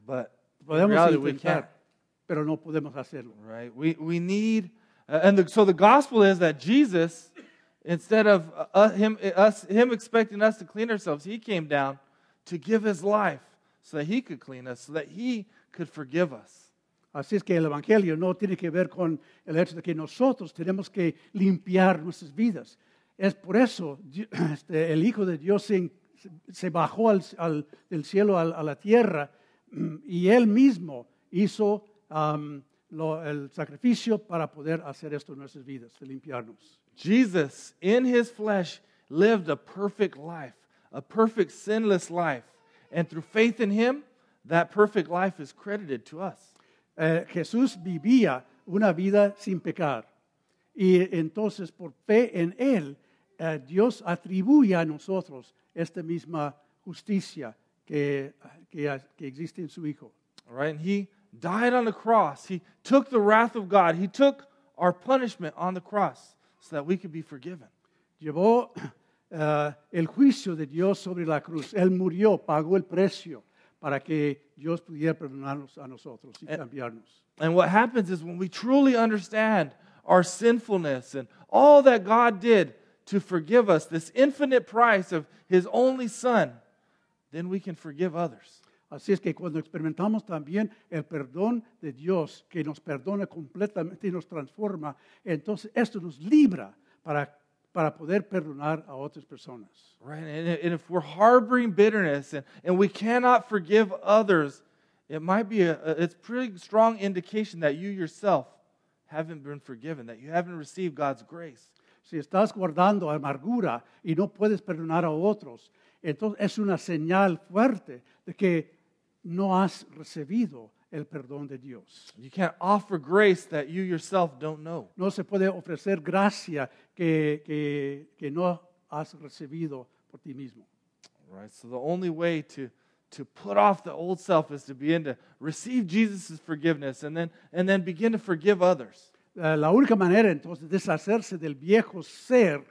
but Podemos reality, we can't. intentar, pero no podemos hacerlo. Right? We, we need, uh, and the, so the gospel is that Jesus, instead of uh, uh, him, us, him expecting us to clean ourselves, he came down to give his life so that he could clean us, so that he could forgive us. Así es que el Evangelio no tiene que ver con el hecho de que nosotros tenemos que limpiar nuestras vidas. Es por eso este, el Hijo de Dios se, se bajó al- al- del cielo al- a, la tierra mm, y Él mismo hizo am, lo- el sacrificio para poder hacer esto en nuestras vidas, de limpiarnos. Jesus, in his flesh, lived a perfect life, a perfect sinless life. And through faith in him, that perfect life is credited to us. Eh, Jesús vivía una vida sin pecar. Y entonces, por fe en Él, eh, Dios atribuye a nosotros esta misma justicia que, que, que existe en su Hijo. All right? And he died on the cross. He took the wrath of God. He took our punishment on the cross so that we could be forgiven. Llevó eh, el juicio de Dios sobre la cruz. Él murió, pagó el precio para que Dios pudiera perdonarnos a nosotros y Eh, cambiarnos. And what happens is when we truly understand our sinfulness and all that God did to forgive us, this infinite price of his only son, then we can forgive others. Así es que cuando experimentamos también el perdón de Dios, que nos perdona completamente y nos transforma, entonces esto nos libra para, para poder perdonar a otras personas. Right? And, and if we're harboring bitterness and, and we cannot forgive others, it might be a, a it's pretty strong indication that you yourself haven't been forgiven, that you haven't received God's grace. Si estás guardando amargura y no puedes perdonar a otros, entonces es una señal fuerte de que no has recibido el perdón de Dios. You can't offer grace that you yourself don't know. No se puede ofrecer gracia que, que, que no has recibido por ti mismo. Right? So the only way to to put off the old self is to begin to receive Jesus' forgiveness and then and then begin to forgive others. La única manera entonces de deshacerse del viejo ser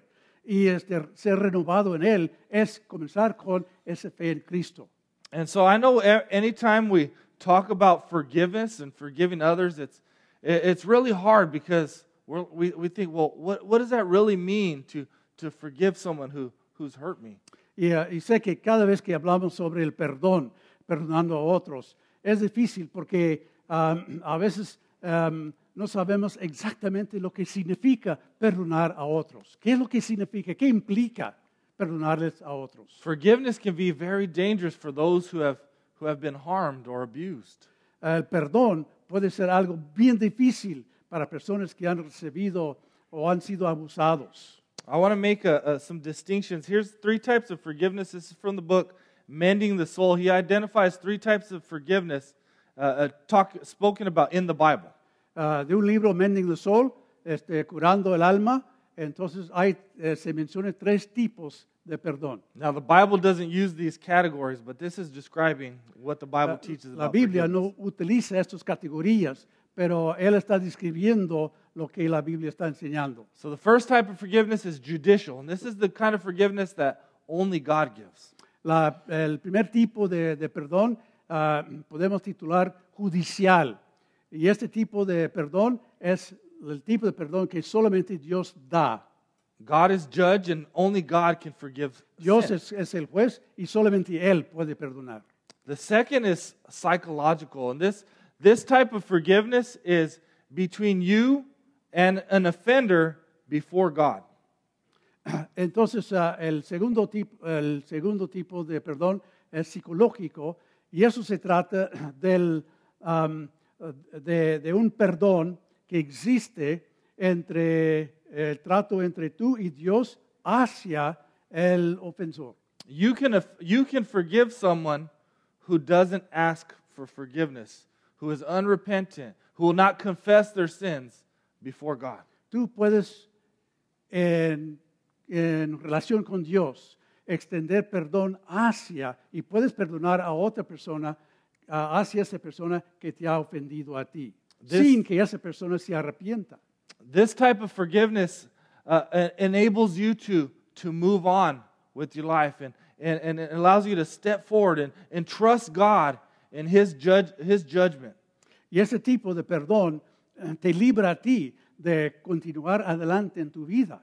y este, ser renovado en él es comenzar con esa fe en Cristo. And so I know anytime we talk about forgiveness and forgiving others, it's it's really hard because we we think, well, what what does that really mean to to forgive someone who who's hurt me? Y, eh, y sé que cada vez que hablamos sobre el perdón, perdonando a otros, es difícil porque um, a veces um, no sabemos exactamente lo que significa perdonar a otros. ¿Qué es lo que significa? ¿Qué implica perdonarles a otros? Forgiveness can be very dangerous for those who have who have been harmed or abused. El perdón puede ser algo bien difícil para personas que han recibido o han sido abusados. I want to make a, a, some distinctions. Here's three types of forgiveness. This is from the book Mending the Soul. He identifies three types of forgiveness uh, uh, talk, spoken about in the Bible. Ah, de un libro, Mending the Soul, este, curando el alma, entonces hay, eh, se mencionan tres tipos de perdón. Now, the Bible doesn't use these categories, but this is describing what the Bible La, teaches la about Biblia forgiveness. no utiliza estas categorías, pero él está describiendo lo que la Biblia está enseñando. So, the first type of forgiveness is judicial, and this is the kind of forgiveness that only God gives. La- el primer tipo de, de perdón ah, podemos titular judicial. Y este tipo de perdón es el tipo de perdón que solamente Dios da. God is judge, and only God can forgive. Dios sin. es, es el juez y solamente Él puede perdonar. The second is psychological, and this this type of forgiveness is between you and an offender before God. Entonces, ah, el, segundo tipo, el segundo tipo de perdón es psicológico y eso se trata del, am, de, de un perdón que existe entre el trato entre tú y Dios hacia el ofensor. You can you can forgive someone who doesn't ask for forgiveness, who is unrepentant, who will not confess their sins before God. Tú puedes, en, en relación con Dios, extender perdón hacia y puedes perdonar a otra persona, hacia esa persona que te ha ofendido a ti, This- sin que esa persona se arrepienta. This type of forgiveness uh, e- enables you to, to move on with your life and, and, and it allows you to step forward and, and trust God in his, judge, his judgment. Y ese tipo de perdón eh, te libra a ti de continuar adelante en tu vida.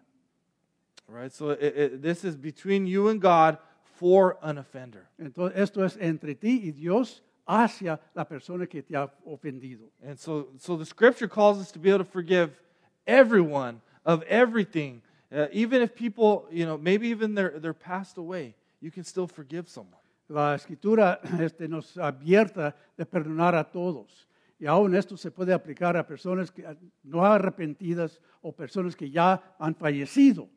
Right? So it, it, this is between you and God for an offender. Entonces, esto es entre ti y Dios hacia la persona que te ha ofendido. And so, so the scripture calls us to be able to forgive everyone of everything. Uh, even if people, you know, maybe even they're, they're passed away, you can still forgive someone. La escritura este, nos abierta de perdonar a todos. Y aún esto se puede aplicar a personas que, no arrepentidas o personas que ya han fallecido.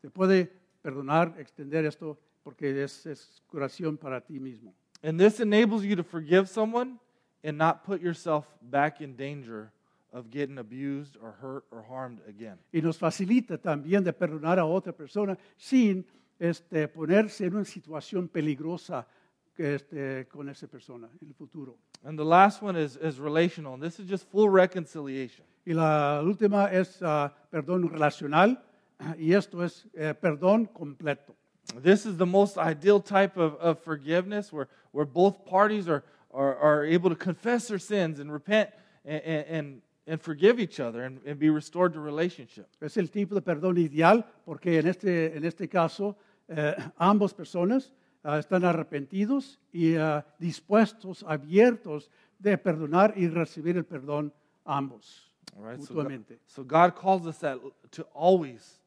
Se puede perdonar, extender esto porque es, es curación para ti mismo. And this enables you to forgive someone and not put yourself back in danger of getting abused or hurt or harmed again. Y nos facilita también de perdonar a otra persona sin este, ponerse en una situación peligrosa este, con esa persona en el futuro. And the last one is, is relational, and this is just full reconciliation. Y la última es ah, perdón relacional y esto es eh, perdón completo. This is the most ideal type of, of forgiveness where, where both parties are, are, are able to confess their sins and repent and, and, and forgive each other and, and be restored to relationship. Es el tipo de perdón ideal porque en este, en este caso eh, ambas personas ah, están arrepentidos y ah, dispuestos, abiertos de perdonar y recibir el perdón ambos All right? So, God, so God calls us that to always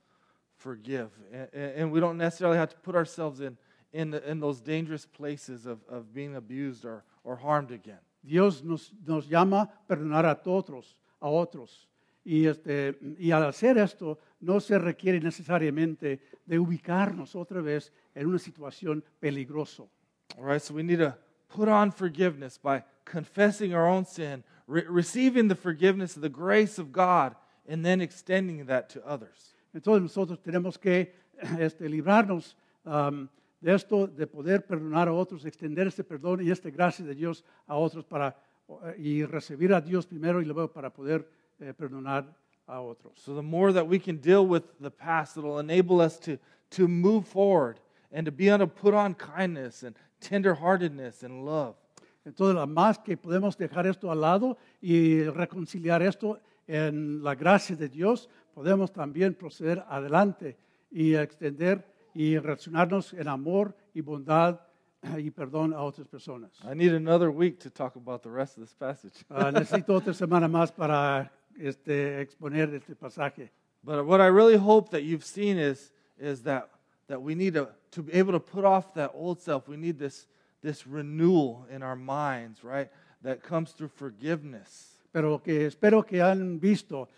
forgive. And, and we don't necessarily have to put ourselves in, in, the, in those dangerous places of, of being abused or, or harmed again. Dios nos, nos llama a perdonar a todos, a otros. Y, este, y al hacer esto no se requiere necesariamente de ubicarnos otra vez en una situación peligrosa. All right, so we need to put on forgiveness by confessing our own sin, re- receiving the forgiveness of the grace of God, and then extending that to others. Entonces nosotros tenemos que este, librarnos um, de esto, de poder perdonar a otros, extender este perdón y esta gracia de Dios a otros para, y recibir a Dios primero y luego para poder eh, perdonar a otros. So the more that we can deal with the past, it'll enable us to, to move forward and to be able to put on kindness and tenderheartedness and love. Entonces, la más que podemos dejar esto al lado y reconciliar esto en la gracia de Dios, podemos también proceder adelante y extender y relacionarnos en amor y bondad y perdón a otras personas. I need another week to talk about the rest of this passage. Ah, necesito otra semana más para este, exponer este pasaje. But what I really hope that you've seen is, is that, that we need to, to be able to put off that old self. We need this, this renewal in our minds, right? That comes through forgiveness. Pero que espero que han visto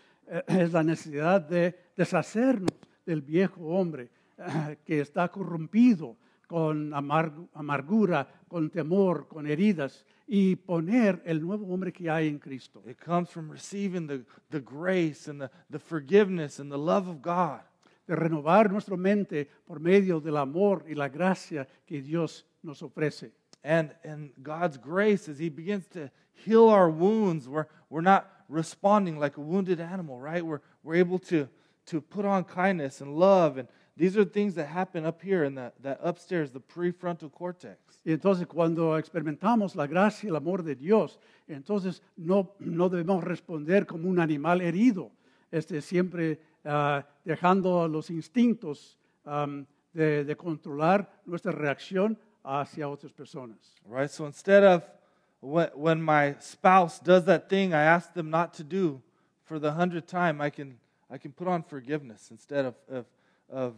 es la necesidad de deshacernos del viejo hombre eh, que está corrompido con amargu- amargura, con temor, con heridas, y poner el nuevo hombre que hay en Cristo. It comes from receiving the, the grace and the, the forgiveness and the love of God. De renovar nuestra mente por medio del amor y la gracia que Dios nos ofrece. And, and God's grace as He begins to heal our wounds. We're, we're not responding like a wounded animal, right? We're, we're able to, to put on kindness and love and these are things that happen up here in that, that upstairs, the prefrontal cortex. Y entonces cuando experimentamos la gracia y el amor de Dios, entonces no, no debemos responder como un animal herido, este, siempre ah, dejando los instintos am, de, de controlar nuestra reacción hacia otras personas. Right? So instead of when, my spouse does that thing I ask them not to do for the hundredth time, I can, I can put on forgiveness instead of, of, of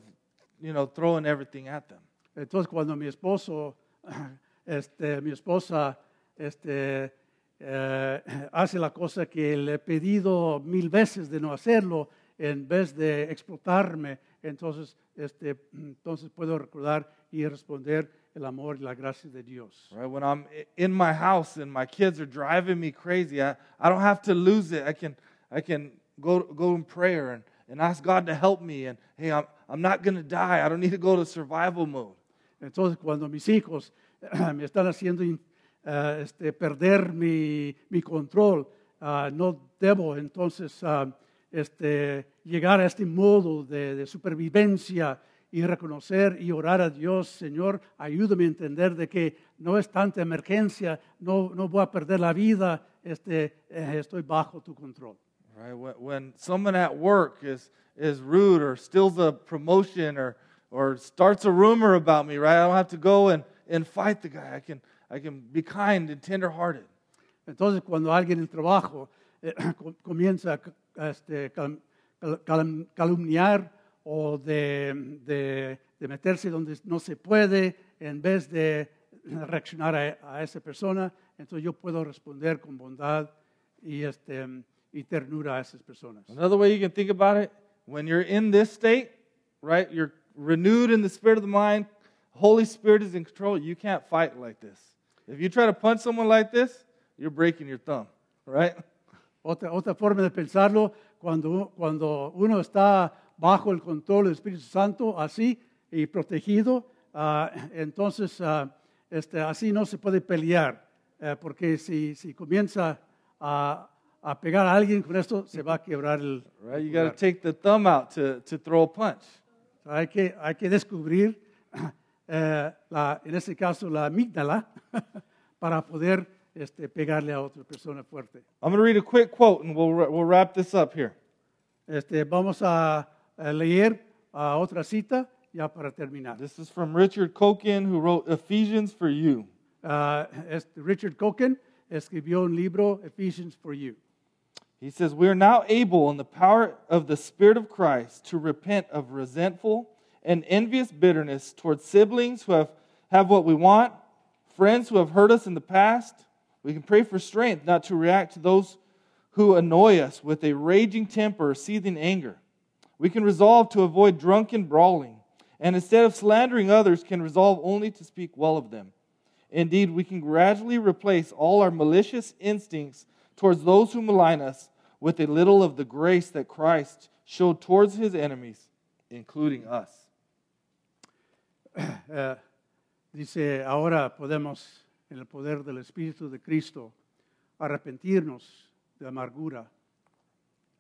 you know, throwing everything at them. Entonces cuando mi esposo, este, mi esposa, este, eh, hace la cosa que le he pedido mil veces de no hacerlo, en vez de explotarme, entonces, este, entonces puedo recordar y responder el amor y la gracia de Dios. Right? When I'm in my house and my kids are driving me crazy, I, I don't have to lose it. I can, I can go, go in prayer and, and ask God to help me. And hey, I'm, I'm not going to die. I don't need to go to survival mode. Entonces, cuando mis hijos me están haciendo eh, este, perder mi, mi control, ah, no debo entonces ah, este, llegar a este modo de, de supervivencia y reconocer y orar a Dios, Señor, ayúdame a entender de que no es tanta emergencia, no, no voy a perder la vida, este, eh, estoy bajo tu control. Right? When, someone at work is, is rude or steals a promotion or, or starts a rumor about me, right? I don't have to go and, and fight the guy. I can, I can be kind and tenderhearted. Entonces, cuando alguien en el trabajo eh, com- comienza a este, cal- cal- calum- calumniar o de, de- de meterse donde no se puede, en vez de reaccionar a, a esa persona, entonces yo puedo responder con bondad y, este, y ternura a esas personas. Another way you can think about it, when you're in this state, right? You're renewed in the spirit of the mind. Holy Spirit is in control. You can't fight like this. If you try to punch someone like this, you're breaking your thumb, right? Otra, otra forma de pensarlo, cuando, cuando uno está bajo el control del Espíritu Santo, así y protegido, ah, entonces ah, este, así no se puede pelear, eh, porque si, si comienza a, a pegar a alguien con esto, se va a quebrar el... Right? You got to take the thumb out to, to throw a punch. Hay que, hay que descubrir, eh, la, en este caso, la amígdala, para poder este, pegarle a otra persona fuerte. I'm going to read a quick quote and we'll, we'll wrap this up here. Este, vamos a, a leer a otra cita ya para terminar. This is from Richard Coekin, who wrote Ephesians for You. Ah, este, Richard Coekin escribió un libro, Ephesians for You. He says, We are now able, in the power of the Spirit of Christ, to repent of resentful and envious bitterness towards siblings who have, have what we want, friends who have hurt us in the past. We can pray for strength not to react to those who annoy us with a raging temper or seething anger. We can resolve to avoid drunken brawling, and instead of slandering others, can resolve only to speak well of them. Indeed, we can gradually replace all our malicious instincts towards those who malign us with a little of the grace that Christ showed towards his enemies, including us. Eh, dice, ahora podemos, en el poder del Espíritu de Cristo, arrepentirnos de amargura,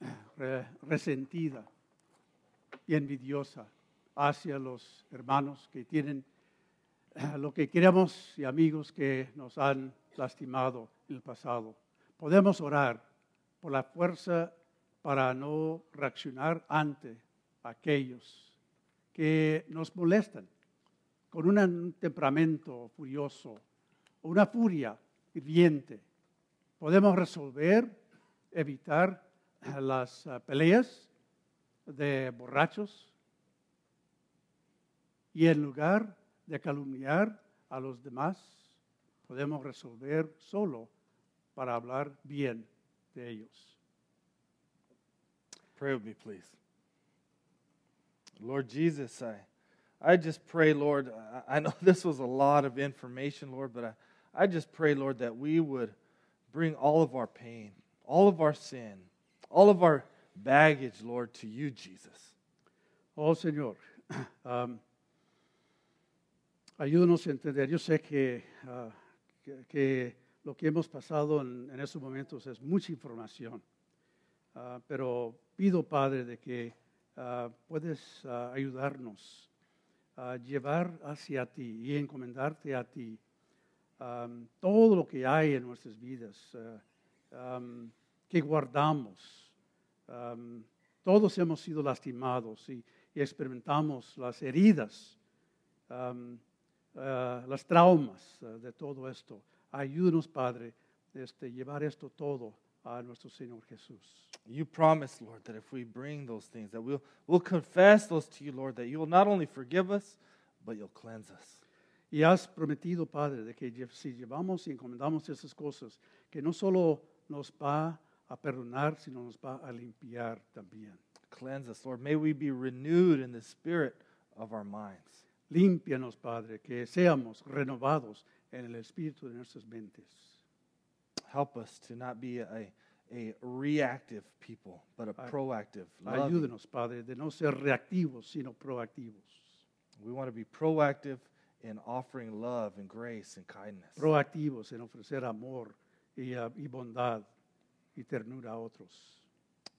re- resentida y envidiosa hacia los hermanos que tienen eh, lo que queremos y amigos que nos han lastimado en el pasado. Podemos orar por la fuerza para no reaccionar ante aquellos que nos molestan con un temperamento furioso, una furia hirviente. Podemos resolver, evitar eh, las eh, peleas de borrachos y en lugar de calumniar a los demás, podemos resolver solo para hablar bien de ellos. Pray with me, please. Lord Jesus, I, I just pray, Lord, I, I know this was a lot of information, Lord, but I, I just pray, Lord, that we would bring all of our pain, all of our sin, all of our baggage, Lord, to you, Jesus. Oh Señor, am, ayúdanos a entender. Yo sé que, ah, que, que lo que hemos pasado en, estos momentos es mucha información, Ah, pero pido, Padre, de que ah, puedes ayudarnos a llevar hacia ti y encomendarte a ti am, todo lo que hay en nuestras vidas, am, que guardamos. Am, todos hemos sido lastimados y, y experimentamos las heridas, am, ah, las traumas ah, de todo esto. Ayúdanos, Padre, este, llevar esto todo a nuestro Señor Jesús. You promise, Lord, that if we bring those things, that we'll, we'll confess those to you, Lord, that you will not only forgive us, but you'll cleanse us. Y has prometido, Padre, de que si llevamos y encomendamos esas cosas, que no solo nos va a perdonar, sino nos va a limpiar también. Cleanse us, Lord. May we be renewed in the spirit of our minds. Límpianos, Padre, que seamos renovados en el espíritu de nuestras mentes. Help us to not be a, a reactive people, but a proactive, loving. Ayúdenos, Padre, de no ser reactivos, sino proactivos. We want to be proactive in offering love and grace and kindness. Proactivos en ofrecer amor y, ah, y bondad y ternura a otros.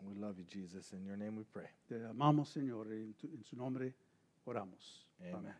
We love you, Jesus. In your name we pray. Te amamos, Señor, en, tu- en su nombre oramos. Amen.